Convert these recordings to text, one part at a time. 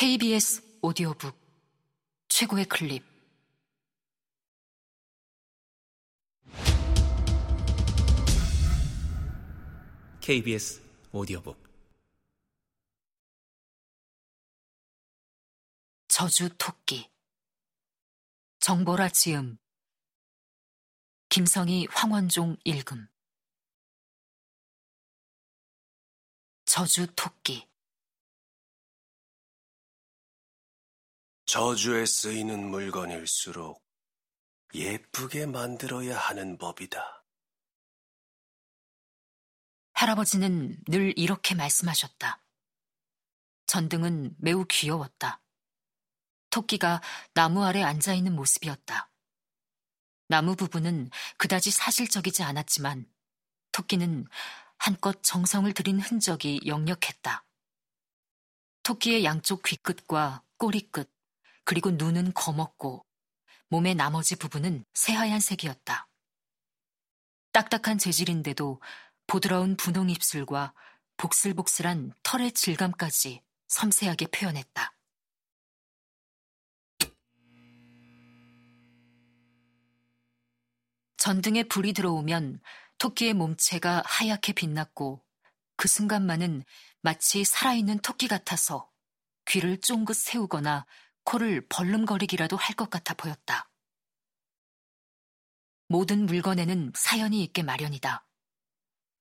KBS 오디오북 최고의 클립. KBS 오디오북. 저주 토끼. 정보라 지음. 김성희 황원종 읽음. 저주 토끼 저주에 쓰이는 물건일수록 예쁘게 만들어야 하는 법이다. 할아버지는 늘 이렇게 말씀하셨다. 전등은 매우 귀여웠다. 토끼가 나무 아래 앉아 있는 모습이었다. 나무 부분은 그다지 사실적이지 않았지만 토끼는 한껏 정성을 들인 흔적이 역력했다. 토끼의 양쪽 귀끝과 꼬리끝, 그리고 눈은 검었고 몸의 나머지 부분은 새하얀 색이었다. 딱딱한 재질인데도 부드러운 분홍 입술과 복슬복슬한 털의 질감까지 섬세하게 표현했다. 전등에 불이 들어오면 토끼의 몸체가 하얗게 빛났고 그 순간만은 마치 살아있는 토끼 같아서 귀를 쫑긋 세우거나 코를 벌름거리기라도 할 것 같아 보였다. 모든 물건에는 사연이 있게 마련이다.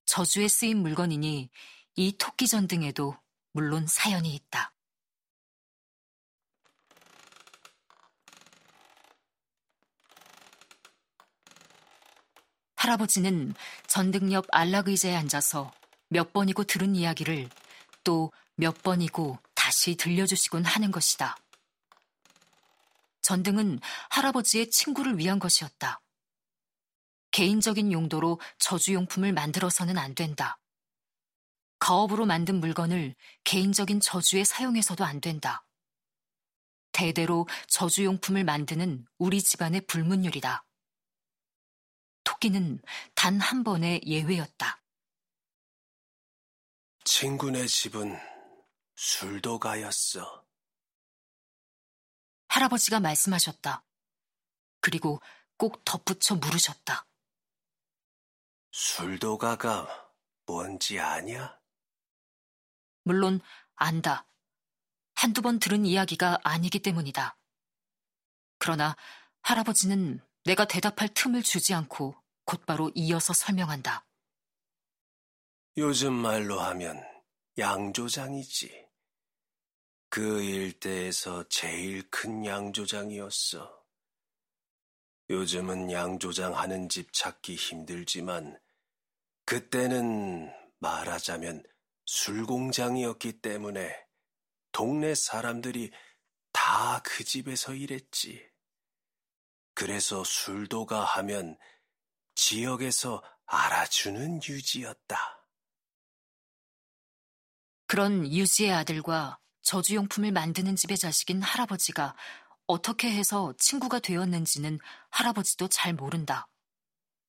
저주에 쓰인 물건이니 이 토끼 전 등에도 물론 사연이 있다. 할아버지는 전등 옆 안락 의자에 앉아서 몇 번이고 들은 이야기를 또 몇 번이고 다시 들려주시곤 하는 것이다. 전등은 할아버지의 친구를 위한 것이었다. 개인적인 용도로 저주용품을 만들어서는 안 된다. 가업으로 만든 물건을 개인적인 저주에 사용해서도 안 된다. 대대로 저주용품을 만드는 우리 집안의 불문율이다. 토끼는 단 한 번의 예외였다. 친구네 집은 술도 가였어. 할아버지가 말씀하셨다. 그리고 꼭 덧붙여 물으셨다. 술도가가 뭔지 아냐? 물론 안다. 한두 번 들은 이야기가 아니기 때문이다. 그러나 할아버지는 내가 대답할 틈을 주지 않고 곧바로 이어서 설명한다. 요즘 말로 하면 양조장이지. 그 일대에서 제일 큰 양조장이었어. 요즘은 양조장 하는 집 찾기 힘들지만 그때는 말하자면 술공장이었기 때문에 동네 사람들이 다 그 집에서 일했지. 그래서 술도가 하면 지역에서 알아주는 유지였다. 그런 유지의 아들과 저주용품을 만드는 집의 자식인 할아버지가 어떻게 해서 친구가 되었는지는 할아버지도 잘 모른다.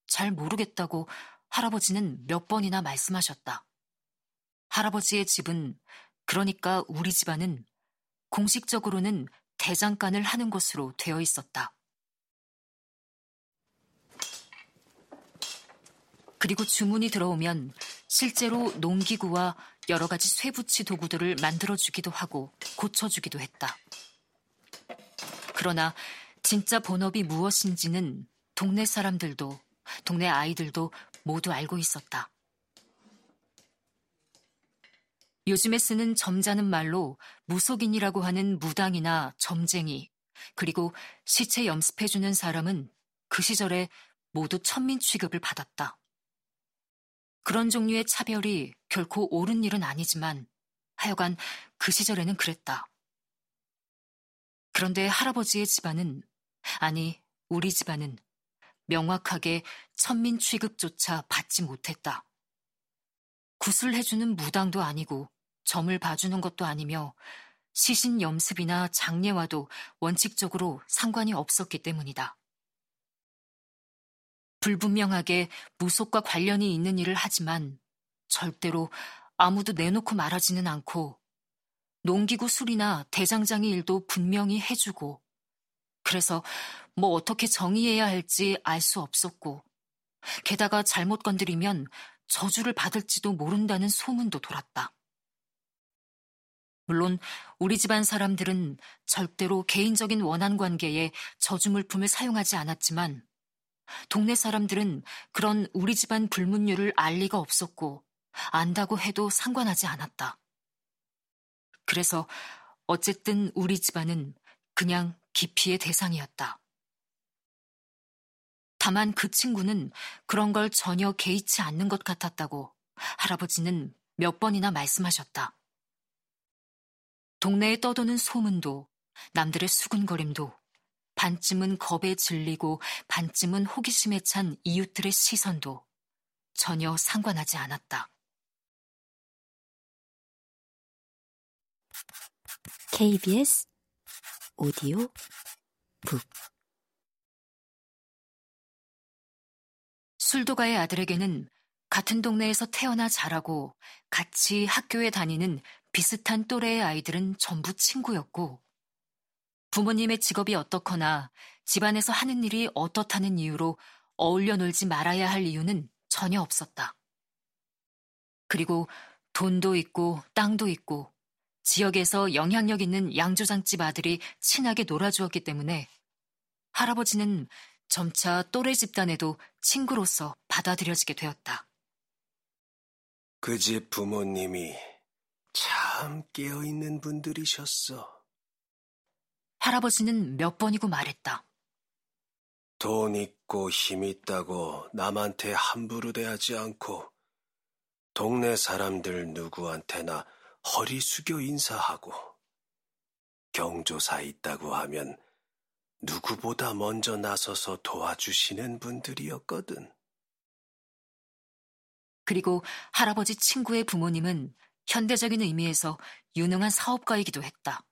잘 모르겠다고 할아버지는 몇 번이나 말씀하셨다. 할아버지의 집은, 그러니까 우리 집안은 공식적으로는 대장간을 하는 것으로 되어 있었다. 그리고 주문이 들어오면 실제로 농기구와 여러 가지 쇠붙이 도구들을 만들어주기도 하고 고쳐주기도 했다. 그러나 진짜 본업이 무엇인지는 동네 사람들도, 동네 아이들도 모두 알고 있었다. 요즘에 쓰는 점잖은 말로 무속인이라고 하는 무당이나 점쟁이, 그리고 시체 염습해주는 사람은 그 시절에 모두 천민 취급을 받았다. 그런 종류의 차별이 결코 옳은 일은 아니지만 하여간 그 시절에는 그랬다. 그런데 할아버지의 집안은, 아니, 우리 집안은 명확하게 천민 취급조차 받지 못했다. 굿을 해주는 무당도 아니고 점을 봐주는 것도 아니며 시신 염습이나 장례와도 원칙적으로 상관이 없었기 때문이다. 불분명하게 무속과 관련이 있는 일을 하지만 절대로 아무도 내놓고 말하지는 않고 농기구 수리나 대장장이 일도 분명히 해주고, 그래서 뭐 어떻게 정의해야 할지 알 수 없었고, 게다가 잘못 건드리면 저주를 받을지도 모른다는 소문도 돌았다. 물론 우리 집안 사람들은 절대로 개인적인 원한 관계에 저주 물품을 사용하지 않았지만 동네 사람들은 그런 우리 집안 불문율을 알 리가 없었고 안다고 해도 상관하지 않았다. 그래서 어쨌든 우리 집안은 그냥 기피의 대상이었다. 다만 그 친구는 그런 걸 전혀 개의치 않는 것 같았다고 할아버지는 몇 번이나 말씀하셨다. 동네에 떠도는 소문도 남들의 수군거림도 반쯤은 겁에 질리고 반쯤은 호기심에 찬 이웃들의 시선도 전혀 상관하지 않았다. KBS 오디오 북 술도가의 아들에게는 같은 동네에서 태어나 자라고 같이 학교에 다니는 비슷한 또래의 아이들은 전부 친구였고 부모님의 직업이 어떻거나 집안에서 하는 일이 어떻다는 이유로 어울려 놀지 말아야 할 이유는 전혀 없었다. 그리고 돈도 있고 땅도 있고 지역에서 영향력 있는 양조장집 아들이 친하게 놀아주었기 때문에 할아버지는 점차 또래 집단에도 친구로서 받아들여지게 되었다. 그 집 부모님이 참 깨어있는 분들이셨어. 할아버지는 몇 번이고 말했다. 돈 있고 힘 있다고 남한테 함부로 대하지 않고 동네 사람들 누구한테나 허리 숙여 인사하고 경조사 있다고 하면 누구보다 먼저 나서서 도와주시는 분들이었거든. 그리고 할아버지 친구의 부모님은 현대적인 의미에서 유능한 사업가이기도 했다.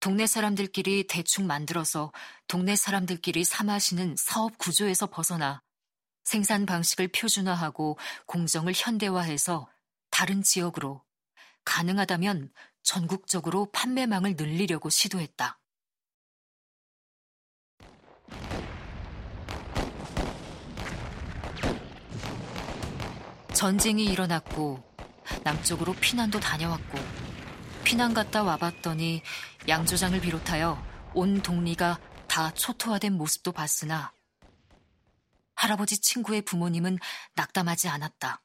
동네 사람들끼리 대충 만들어서 동네 사람들끼리 사마시는 사업 구조에서 벗어나 생산 방식을 표준화하고 공정을 현대화해서 다른 지역으로 가능하다면 전국적으로 판매망을 늘리려고 시도했다. 전쟁이 일어났고 남쪽으로 피난도 다녀왔고 피난 갔다 와봤더니 양조장을 비롯하여 온 동리가 다 초토화된 모습도 봤으나 할아버지 친구의 부모님은 낙담하지 않았다.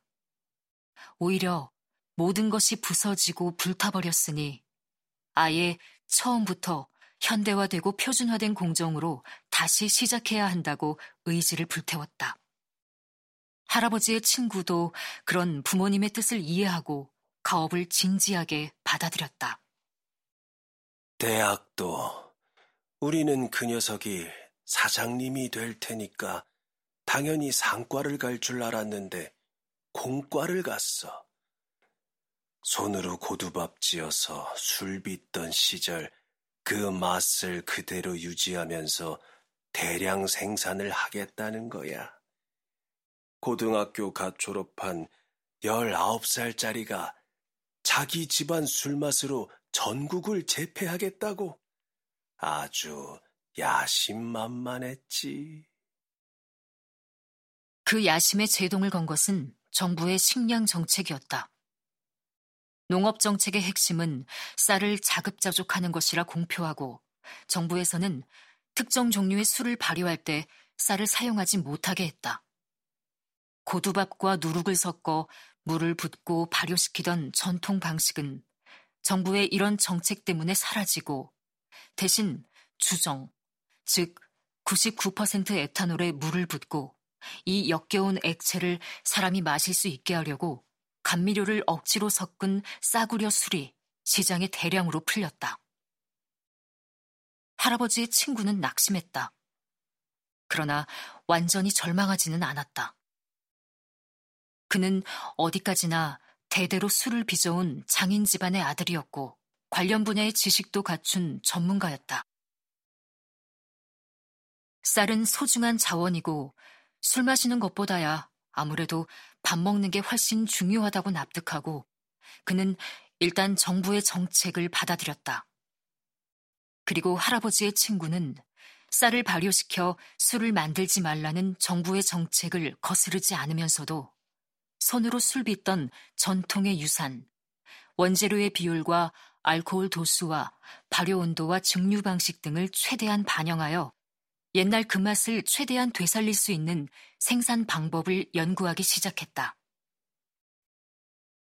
오히려 모든 것이 부서지고 불타버렸으니 아예 처음부터 현대화되고 표준화된 공정으로 다시 시작해야 한다고 의지를 불태웠다. 할아버지의 친구도 그런 부모님의 뜻을 이해하고 가업을 진지하게 받아들였다. 대학도 우리는 그 녀석이 사장님이 될 테니까 당연히 상과를 갈 줄 알았는데 공과를 갔어. 손으로 고두밥 지어서 술 빚던 시절 그 맛을 그대로 유지하면서 대량 생산을 하겠다는 거야. 고등학교 갓 졸업한 19살짜리가 자기 집안 술맛으로 전국을 제패하겠다고 아주 야심만만했지. 그 야심에 제동을 건 것은 정부의 식량 정책이었다. 농업 정책의 핵심은 쌀을 자급자족하는 것이라 공표하고 정부에서는 특정 종류의 술을 발효할 때 쌀을 사용하지 못하게 했다. 고두밥과 누룩을 섞어 물을 붓고 발효시키던 전통 방식은 정부의 이런 정책 때문에 사라지고 대신 주정, 즉 99% 에탄올에 물을 붓고 이 역겨운 액체를 사람이 마실 수 있게 하려고 감미료를 억지로 섞은 싸구려 술이 시장에 대량으로 풀렸다. 할아버지의 친구는 낙심했다. 그러나 완전히 절망하지는 않았다. 그는 어디까지나 대대로 술을 빚어온 장인 집안의 아들이었고 관련 분야의 지식도 갖춘 전문가였다. 쌀은 소중한 자원이고 술 마시는 것보다야 아무래도 밥 먹는 게 훨씬 중요하다고 납득하고 그는 일단 정부의 정책을 받아들였다. 그리고 할아버지의 친구는 쌀을 발효시켜 술을 만들지 말라는 정부의 정책을 거스르지 않으면서도 손으로 술 빚던 전통의 유산, 원재료의 비율과 알코올 도수와 발효 온도와 증류 방식 등을 최대한 반영하여 옛날 그 맛을 최대한 되살릴 수 있는 생산 방법을 연구하기 시작했다.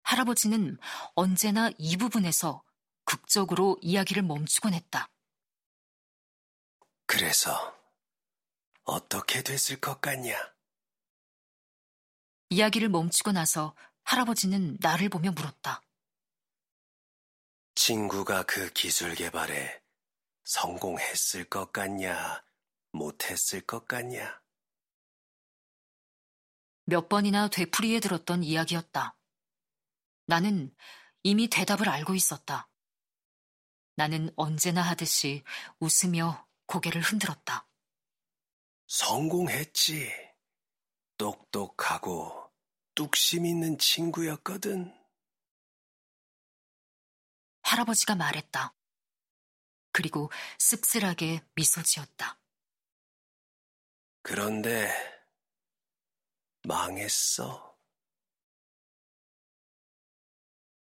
할아버지는 언제나 이 부분에서 극적으로 이야기를 멈추곤 했다. 그래서 어떻게 됐을 것 같냐? 이야기를 멈추고 나서 할아버지는 나를 보며 물었다. 친구가 그 기술 개발에 성공했을 것 같냐? 못했을 것 같냐? 몇 번이나 되풀이해 들었던 이야기였다. 나는 이미 대답을 알고 있었다. 나는 언제나 하듯이 웃으며 고개를 흔들었다. 성공했지. 똑똑하고 뚝심 있는 친구였거든. 할아버지가 말했다. 그리고 씁쓸하게 미소 지었다. 그런데 망했어.